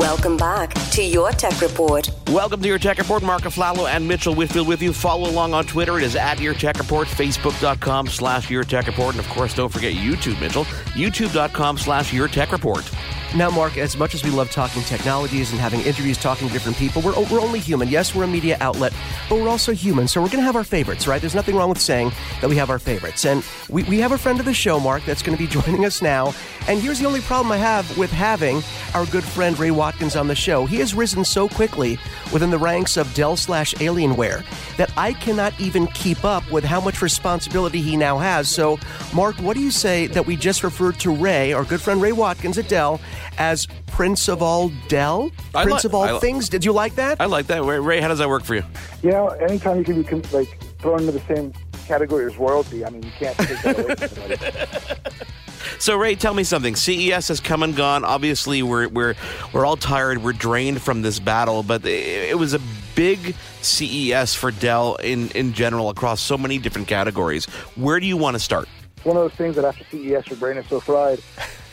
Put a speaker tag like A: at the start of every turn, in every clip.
A: Welcome back to your Tech Report.
B: Welcome to your Tech Report. Mark Aflalo and Mitchell Whitfield with you. Follow along on Twitter. It is at your Tech Report, Facebook.com slash your Tech Report. And of course, don't forget YouTube, Mitchell. YouTube.com slash your Tech Report.
C: Now, Mark, as much as we love talking technologies and having interviews talking to different people, we're, we're only human. Yes, we're a media outlet, but we're also human. So we're going to have our favorites, right? There's nothing wrong with saying that we have our favorites. And we, we have a friend of the show, Mark, that's going to be joining us now. And here's the only problem I have with having our good friend Ray Watkins on the show. He has risen so quickly within the ranks of Dell slash Alienware that I cannot even keep up with how much responsibility he now has. So, Mark, what do you say that we just referred to Ray, our good friend Ray Watkins at Dell, as Prince of all Dell?
B: I
C: Prince
B: li-
C: of all
B: I li-
C: things? Did you like that?
B: I like that. Ray, Ray, how does that work for you?
D: You know, anytime you can be like thrown into the same category as royalty, I mean, you can't take that away from somebody.
B: So, Ray, tell me something. CES has come and gone. Obviously, we're we're we're all tired. We're drained from this battle, but it, it was a big CES for Dell in in general across so many different categories. Where do you want to start?
D: One of those things that after CES, your brain is so fried.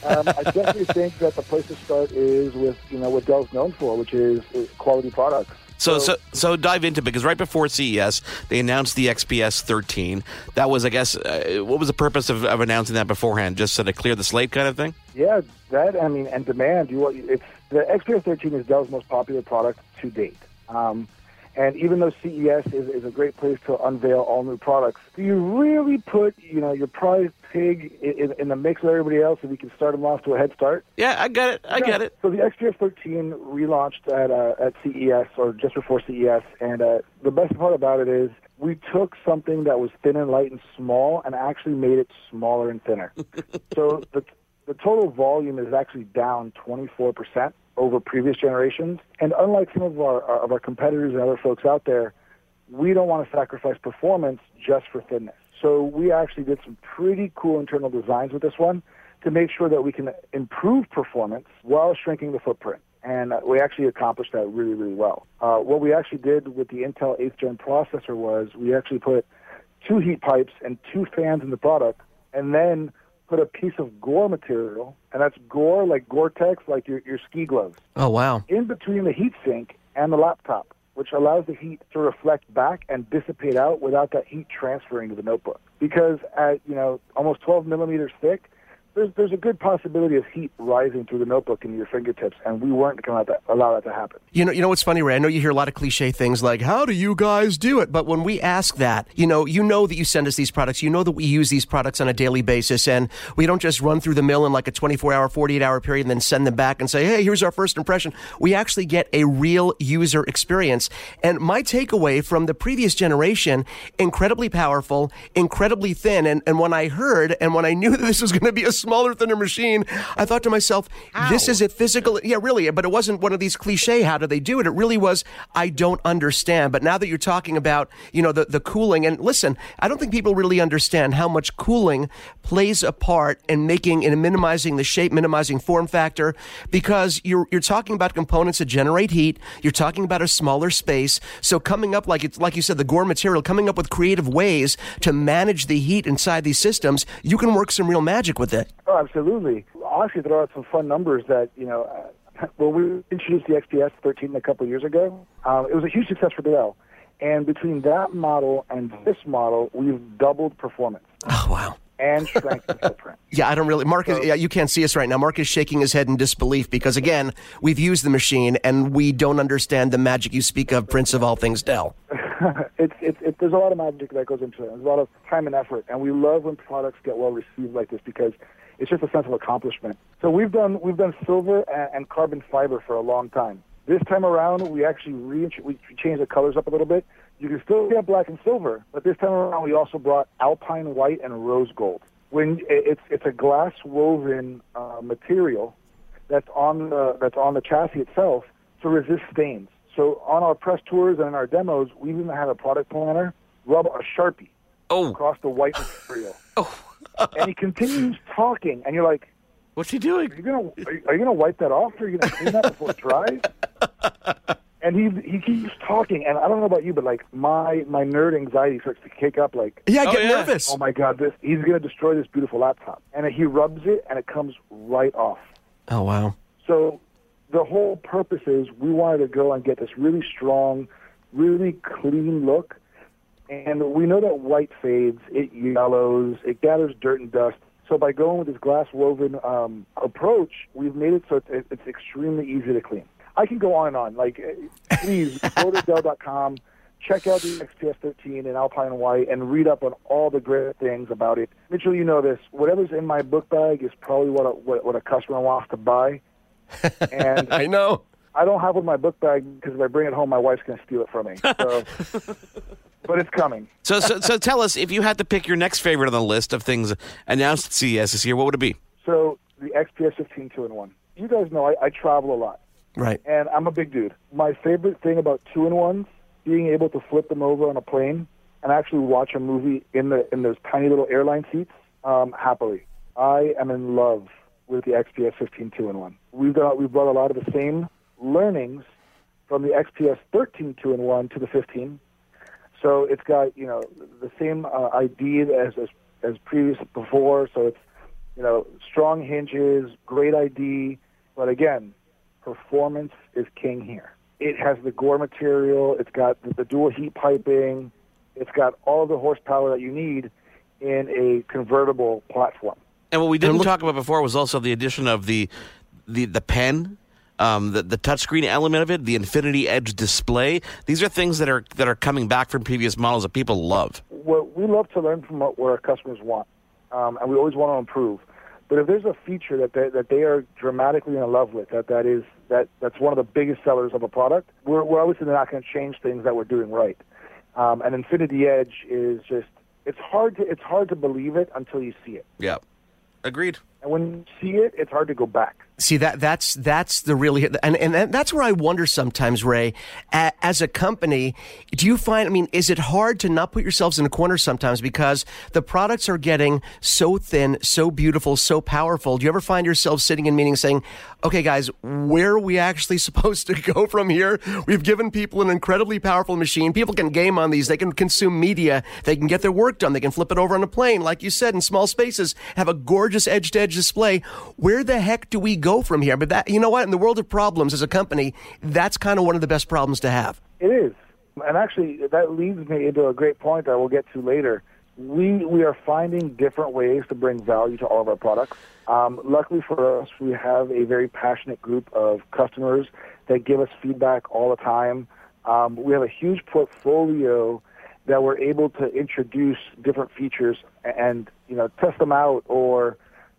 D: Um, I definitely think that the place to start is with you know what Dell's known for, which is, is quality products.
B: So, so, so dive into because right before CES, they announced the XPS 13. That was, I guess, uh, what was the purpose of, of announcing that beforehand? Just so to clear the slate, kind of thing.
D: Yeah, that I mean, and demand. You it's the XPS 13 is Dell's most popular product to date. Um, and even though CES is, is a great place to unveil all new products, do you really put you know your prized pig in, in the mix with everybody else, so you can start them off to a head start?
B: Yeah, I get it. I get it.
D: So the XPS 13 relaunched at uh, at CES or just before CES, and uh, the best part about it is we took something that was thin and light and small and actually made it smaller and thinner. so the the total volume is actually down 24 percent over previous generations, and unlike some of our of our competitors and other folks out there, we don't want to sacrifice performance just for thinness. So we actually did some pretty cool internal designs with this one to make sure that we can improve performance while shrinking the footprint. And uh, we actually accomplished that really, really well. Uh, what we actually did with the Intel 8th gen processor was we actually put two heat pipes and two fans in the product, and then put a piece of Gore material, and that's Gore like Gore-Tex, like your, your ski gloves,
C: Oh, wow.
D: in between the heatsink and the laptop, which allows the heat to reflect back and dissipate out without that heat transferring to the notebook. Because at you know almost 12 millimeters thick, there's there's a good possibility of heat rising through the notebook into your fingertips, and we weren't going to allow that to happen.
C: You know, you know what's funny, Ray? I know you hear a lot of cliche things like "How do you guys do it?" But when we ask that, you know, you know that you send us these products. You know that we use these products on a daily basis, and we don't just run through the mill in like a 24-hour, 48-hour period and then send them back and say, "Hey, here's our first impression." We actually get a real user experience. And my takeaway from the previous generation: incredibly powerful, incredibly thin. And and when I heard and when I knew that this was going to be a smaller, thinner machine, I thought to myself, "This is a physical." Yeah, really. But it wasn't one of these cliche. How do they do it? It really was. I don't understand. But now that you're talking about, you know, the the cooling, and listen, I don't think people really understand how much cooling plays a part in making and minimizing the shape, minimizing form factor, because you're you're talking about components that generate heat. You're talking about a smaller space. So coming up like it's like you said, the Gore material, coming up with creative ways to manage the heat inside these systems, you can work some real magic with it.
D: Oh, absolutely. I'll actually throw out some fun numbers that, you know, uh, when we introduced the XPS 13 a couple of years ago, um, it was a huge success for Dell. And between that model and this model, we've doubled performance
C: Oh wow.
D: and footprint.
C: Yeah, I don't really. Mark is. Yeah, you can't see us right now. Mark is shaking his head in disbelief because again, we've used the machine and we don't understand the magic you speak of, Prince of all things, Dell.
D: it's, it's, it, there's a lot of magic that goes into it. There's a lot of time and effort, and we love when products get well received like this because it's just a sense of accomplishment. So we've done we've done silver and, and carbon fiber for a long time. This time around, we actually re- we changed the colors up a little bit. You can still get black and silver, but this time around, we also brought alpine white and rose gold. When it's it's a glass woven uh, material that's on the that's on the chassis itself to resist stains. So on our press tours and in our demos, we even had a product planner rub a sharpie
B: Oh,
D: across the white material. Oh. and he continues talking, and you're like,
B: what's he doing?
D: "Are you gonna are you, are you gonna wipe that off? Or are you gonna clean that before it dries?" And he he keeps talking, and I don't know about you, but like my my nerd anxiety starts to kick up. Like,
C: Yeah, I
B: Oh,
C: get
B: yeah.
C: nervous.
D: oh my god, this he's gonna destroy this beautiful laptop. And he rubs it, and it comes right off.
C: Oh wow.
D: So the whole purpose is we wanted to go and get this really strong, really clean look. And we know that white fades, it yellows, it gathers dirt and dust. So by going with this glass woven um, approach, we've made it so it's, it's extremely easy to clean. I can go on and on. Like, uh, please go to Dell.com, check out the XPS 13 in Alpine White, and read up on all the great things about it. Mitchell, you know this. Whatever's in my book bag is probably what a, what, what a customer wants to buy. And
C: I know.
D: I don't have it in my book bag because if I bring it home, my wife's going to steal it from me. So, but it's coming.
B: So, so, so tell us if you had to pick your next favorite on the list of things announced at CES this year, what would it be?
D: So the XPS 15 two in one. You guys know I, I travel a lot,
C: Right.
D: and I'm a big dude. My favorite thing about two in ones, being able to flip them over on a plane and actually watch a movie in the in those tiny little airline seats um, happily. I am in love with the XPS 15 two in one. We've got we've brought a lot of the same learnings from the XPS 13 two in one to the 15. So it's got you know the same uh, ID as, as as previous before. So it's you know strong hinges, great ID, but again, performance is king here. It has the Gore material. It's got the, the dual heat piping. It's got all the horsepower that you need in a convertible platform.
B: And what we didn't
C: look-
B: talk about before was also the addition of the the the pen, um, the the touchscreen element of it, the Infinity Edge display. These are things that are that are coming back from previous models that people love.
D: what we love to learn from what, what our customers want, um, and we always want to improve. But if there's a feature that they, that they are dramatically in love with, that that is that that's one of the biggest sellers of a product, we're, we're obviously not going to change things that we're doing right. Um, and Infinity Edge is just it's hard to it's hard to believe it until you see it,
B: Yeah, agreed.
D: And when you see it, it's hard to go back.
C: See that that's that's the really and and that's where I wonder sometimes, Ray. As a company, do you find? I mean, is it hard to not put yourselves in a corner sometimes because the products are getting so thin, so beautiful, so powerful? Do you ever find yourself sitting in meetings saying, "Okay, guys, where are we actually supposed to go from here? We've given people an incredibly powerful machine. People can game on these. They can consume media. They can get their work done. They can flip it over on a plane, like you said, in small spaces. Have a gorgeous edge-to-edge display. Where the heck do we go from here? But that, you know what? In the world of problems as a company, that's kind of one of the best problems to have.
D: It is. And actually, that leads me into a great point that we'll get to later. We, we are finding different ways to bring value to all of our products. Um, luckily for us, we have a very passionate group of customers that give us feedback all the time. Um, we have a huge portfolio that we're able to introduce different features and you know test them out or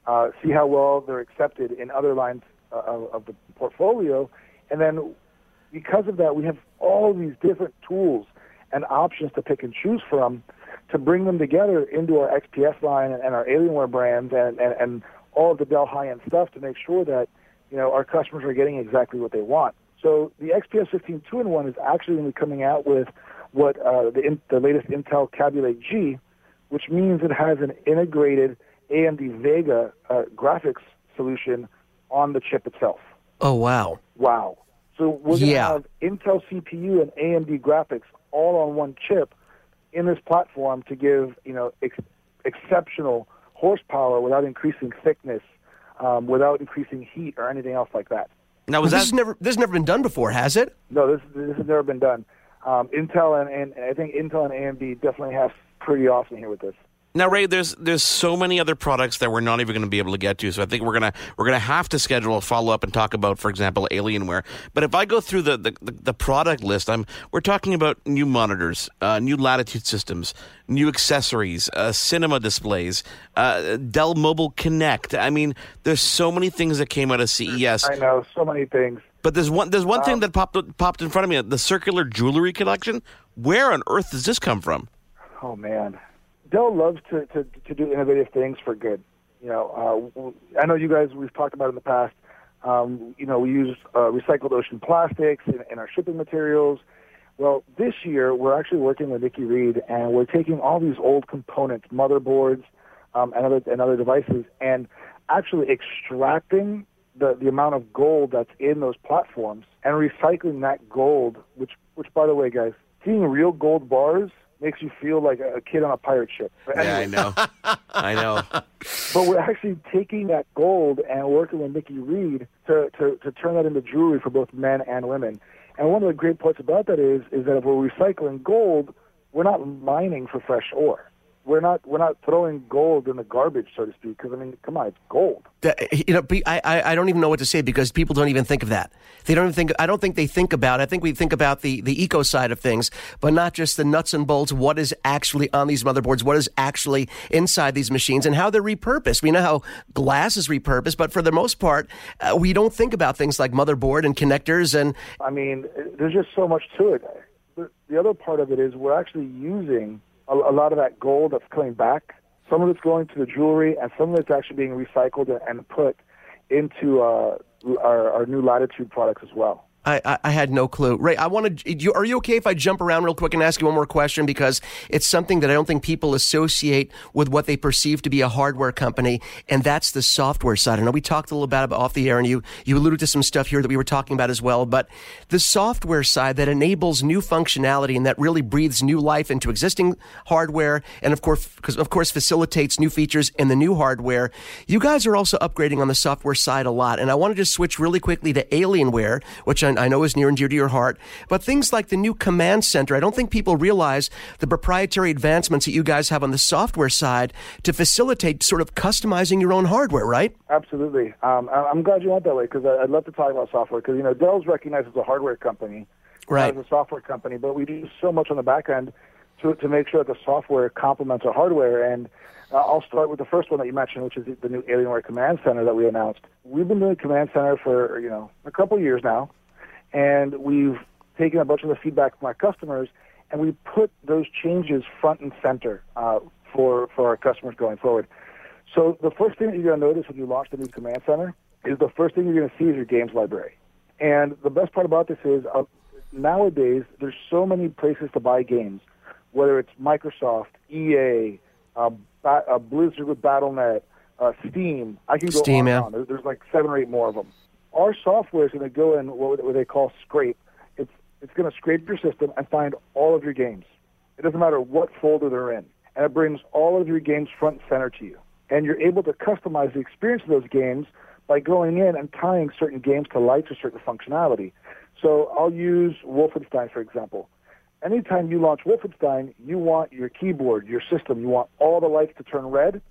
D: uh, see how well they're accepted in other lines uh, of, the portfolio, and then because of that, we have all these different tools and options to pick and choose from to bring them together into our XPS line and, our Alienware brands and, and, and all of the Dell high-end stuff to make sure that you know our customers are getting exactly what they want. So the XPS 15 two-in-one is actually going to be coming out with what uh, the, the latest Intel Kaby Lake G, which means it has an integrated AMD Vega uh, graphics solution on the chip itself.
C: Oh wow!
D: Wow. So we're going to
C: Yeah.
D: have Intel CPU and AMD graphics all on one chip in this platform to give you know ex- exceptional horsepower without increasing thickness, um, without increasing heat or anything else like that.
B: Now was
C: this has never this has never been done before, has it?
D: No, this this has never been done. Um, Intel and, and I think Intel and AMD definitely have pretty awesome here with this.
B: Now, Ray, there's there's so many other products that we're not even going to be able to get to. So I think we're gonna we're gonna have to schedule a follow up and talk about, for example, Alienware. But if I go through the the, the, product list, I'm we're talking about new monitors, uh, new latitude systems, new accessories, uh, cinema displays, uh, Dell Mobile Connect. I mean, there's so many things that came out of CES.
D: I know so many things.
B: But there's one there's one thing that popped popped in front of me: the circular jewelry collection. Where on earth does this come from?
D: Oh man, Dell loves to, to to do innovative things for good. You know, uh, I know you guys we've talked about in the past. Um, you know, we use uh, recycled ocean plastics in, in our shipping materials. Well, this year we're actually working with Nikki Reed, and we're taking all these old components, motherboards, um, and other and other devices, and actually extracting the the amount of gold that's in those platforms and recycling that gold. Which, which by the way, guys, seeing real gold bars makes you feel like a kid on a pirate ship. But
B: Yeah, I know. I know.
D: but we're actually taking that gold and working with Nikki Reed to, to, to turn that into jewelry for both men and women. And one of the great parts about that is is that if we're recycling gold, we're not mining for fresh ore. We're not we're not throwing gold in the garbage, so to speak. Because I mean, come on, it's gold.
C: You know, I, I, I don't even know what to say because people don't even think of that. They don't even think. I don't think they think about. I think we think about the the eco side of things, but not just the nuts and bolts. What is actually on these motherboards? What is actually inside these machines, and how they're repurposed? We know how glass is repurposed, but for the most part, uh, we don't think about things like motherboard and connectors. And
D: I mean, there's just so much to it. The other part of it is we're actually using a, a lot of that gold that's coming back. Some of it's going to the jewelry, and some of it's actually being recycled and, and put into uh, our, our new Latitude products as well.
C: I, I, I had no clue. Ray, I want to. Are you okay if I jump around real quick and ask you one more question because it's something that I don't think people associate with what they perceive to be a hardware company, and that's the software side. I know we talked a little about it off the air, and you you alluded to some stuff here that we were talking about as well. But the software side that enables new functionality and that really breathes new life into existing hardware, and of course, of course facilitates new features in the new hardware. You guys are also upgrading on the software side a lot, and I want to just switch really quickly to Alienware, which I, I know is near and dear to your heart. But things like the new command center, I don't think people realize the proprietary advancements that you guys have on the software side to facilitate sort of customizing your own hardware, right?
D: Absolutely. Um, I'm glad you went that way because I'd love to talk about software because you know Dell's recognized as a hardware company,
C: Right.
D: as a software company, but we do so much on the back end to to make sure that the software complements our hardware. And uh, I'll start with the first one that you mentioned, which is the, the new Alienware Command Center that we announced. We've been doing Command Center for you know a couple years now, and we've taken a bunch of the feedback from our customers, and we put those changes front and center uh, for for our customers going forward. So the first thing that you're going to notice when you launch the new command center is the first thing you're going to see is your games library. And the best part about this is uh, nowadays there's so many places to buy games, whether it's Microsoft, EA, uh, ba- uh, Blizzard with BattleNet, uh, Steam. I can go
C: Steam,
D: on
C: yeah.
D: on. There- There's like seven or eight more of them. Our software is going to go in what, they call scrape. It's it's going to scrape your system and find all of your games. It doesn't matter what folder they're in, and it brings all of your games front and center to you. And you're able to customize the experience of those games by going in and tying certain games to lights or certain functionality. So I'll use Wolfenstein for example. Anytime you launch Wolfenstein, you want your keyboard, your system, you want all the lights to turn red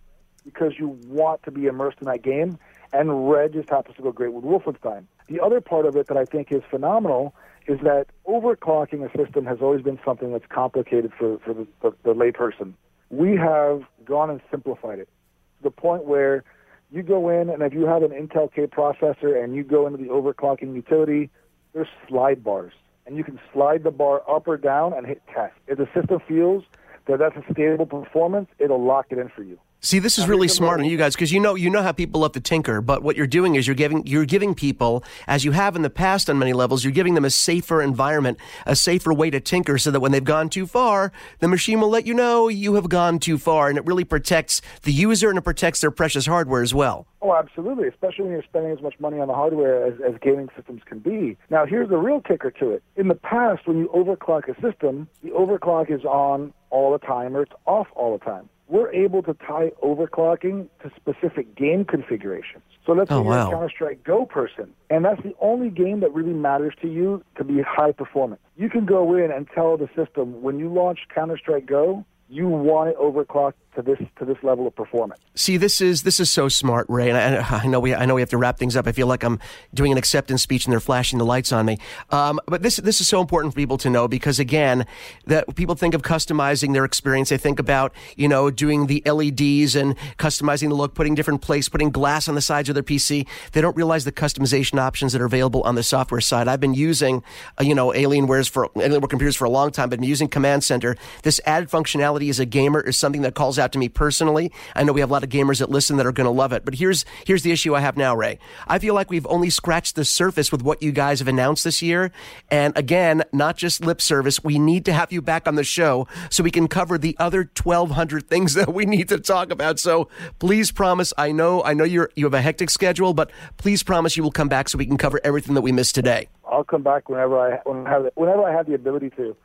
D: because you want to be immersed in that game, and red just happens to go great with Wolfenstein. The other part of it that I think is phenomenal is that overclocking a system has always been something that's complicated for, for the, the, the layperson. We have gone and simplified it to the point where you go in, and if you have an Intel K processor and you go into the overclocking utility, there's slide bars. And you can slide the bar up or down and hit test. If the system feels that that's a stable performance, it'll lock it in for you.
C: See, this is really smart on you guys because you know you know how people love to tinker, but what you're doing is you're giving you're giving people, as you have in the past on many levels, you're giving them a safer environment, a safer way to tinker, so that when they've gone too far, the machine will let you know you have gone too far, and it really protects the user and it protects their precious hardware as well.
D: Oh, absolutely, especially when you're spending as much money on the hardware as, as gaming systems can be. Now, here's the real kicker to it. In the past, when you overclock a system, the overclock is on all the time or it's off all the time. We're able to tie overclocking to specific game configurations. So let's
C: Oh,
D: say you're
C: wow.
D: a Counter-Strike Go person, and that's the only game that really matters to you to be high performance. You can go in and tell the system, when you launch Counter-Strike Go, you want it overclocked to this to this level of performance.
C: See, this is this is so smart, Ray. And I, I know we I know we have to wrap things up. I feel like I'm doing an acceptance speech and they're flashing the lights on me. Um, but this this is so important for people to know because again, that people think of customizing their experience. They think about you know doing the LEDs and customizing the look, putting different place, putting glass on the sides of their PC. They don't realize the customization options that are available on the software side. I've been using uh, you know Alienware's for Alienware computers for a long time. I've been using Command Center. This added functionality as a gamer is something that calls out to me personally. I know we have a lot of gamers that listen that are going to love it. But here's here's the issue I have now, Ray. I feel like we've only scratched the surface with what you guys have announced this year. And again, not just lip service. We need to have you back on the show so we can cover the other 1200 things that we need to talk about. So please promise, I know I know you're you have a hectic schedule, but please promise you will come back so we can cover everything that we missed today.
D: I'll come back whenever I when I have whenever I have the ability to.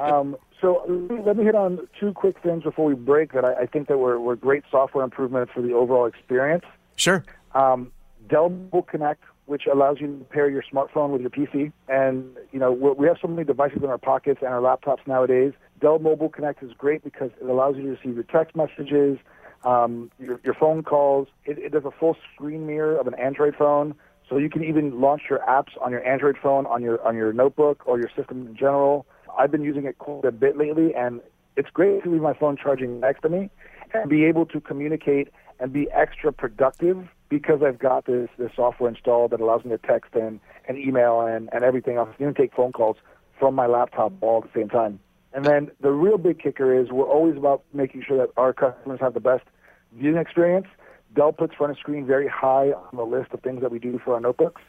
D: um, so let me hit on two quick things before we break that I, I think that were, were great software improvements for the overall experience.
C: Sure.
D: Um, Dell Mobile Connect, which allows you to pair your smartphone with your PC, and you know we have so many devices in our pockets and our laptops nowadays. Dell Mobile Connect is great because it allows you to receive your text messages, um, your, your phone calls. It, it does a full screen mirror of an Android phone, so you can even launch your apps on your Android phone, on your on your notebook, or your system in general. I've been using it quite a bit lately, and it's great to leave my phone charging next to me and be able to communicate and be extra productive because I've got this, this software installed that allows me to text and, and email and, and everything else, even take phone calls from my laptop all at the same time. And then the real big kicker is we're always about making sure that our customers have the best viewing experience. Dell puts front of screen very high on the list of things that we do for our notebooks.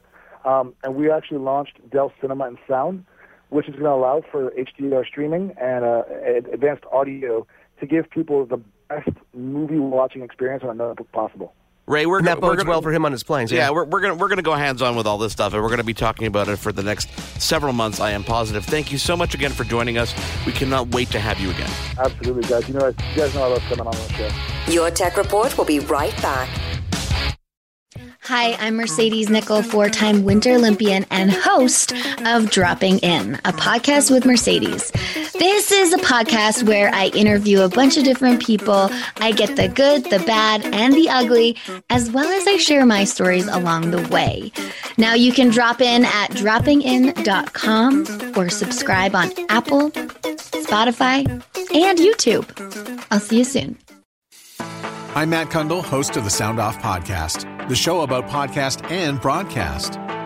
D: Um, and we actually launched Dell Cinema and Sound, which is going to allow for HDR streaming and uh, advanced audio to give people the best movie watching experience on a notebook possible.
B: Ray, we're
C: And that
B: we're
C: bodes
B: gonna,
C: well for him on his planes.
B: Yeah, we're, we're gonna we're gonna go hands on with all this stuff, and we're gonna be talking about it for the next several months. I am positive. Thank you so much again for joining us. We cannot wait to have you again.
D: Absolutely, guys. You know, you guys know I love coming on the show.
A: Your Tech Report will be right back.
E: Hi, I'm Mercedes Nicoll, four time Winter Olympian and host of Dropping In, a podcast with Mercedes. This is a podcast where I interview a bunch of different people. I get the good, the bad, and the ugly, as well as I share my stories along the way. Now you can drop in at droppingin.com or subscribe on Apple, Spotify, and YouTube. I'll see you soon.
F: I'm Matt Cundill, host of the Sound Off Podcast, the show about podcast and broadcast.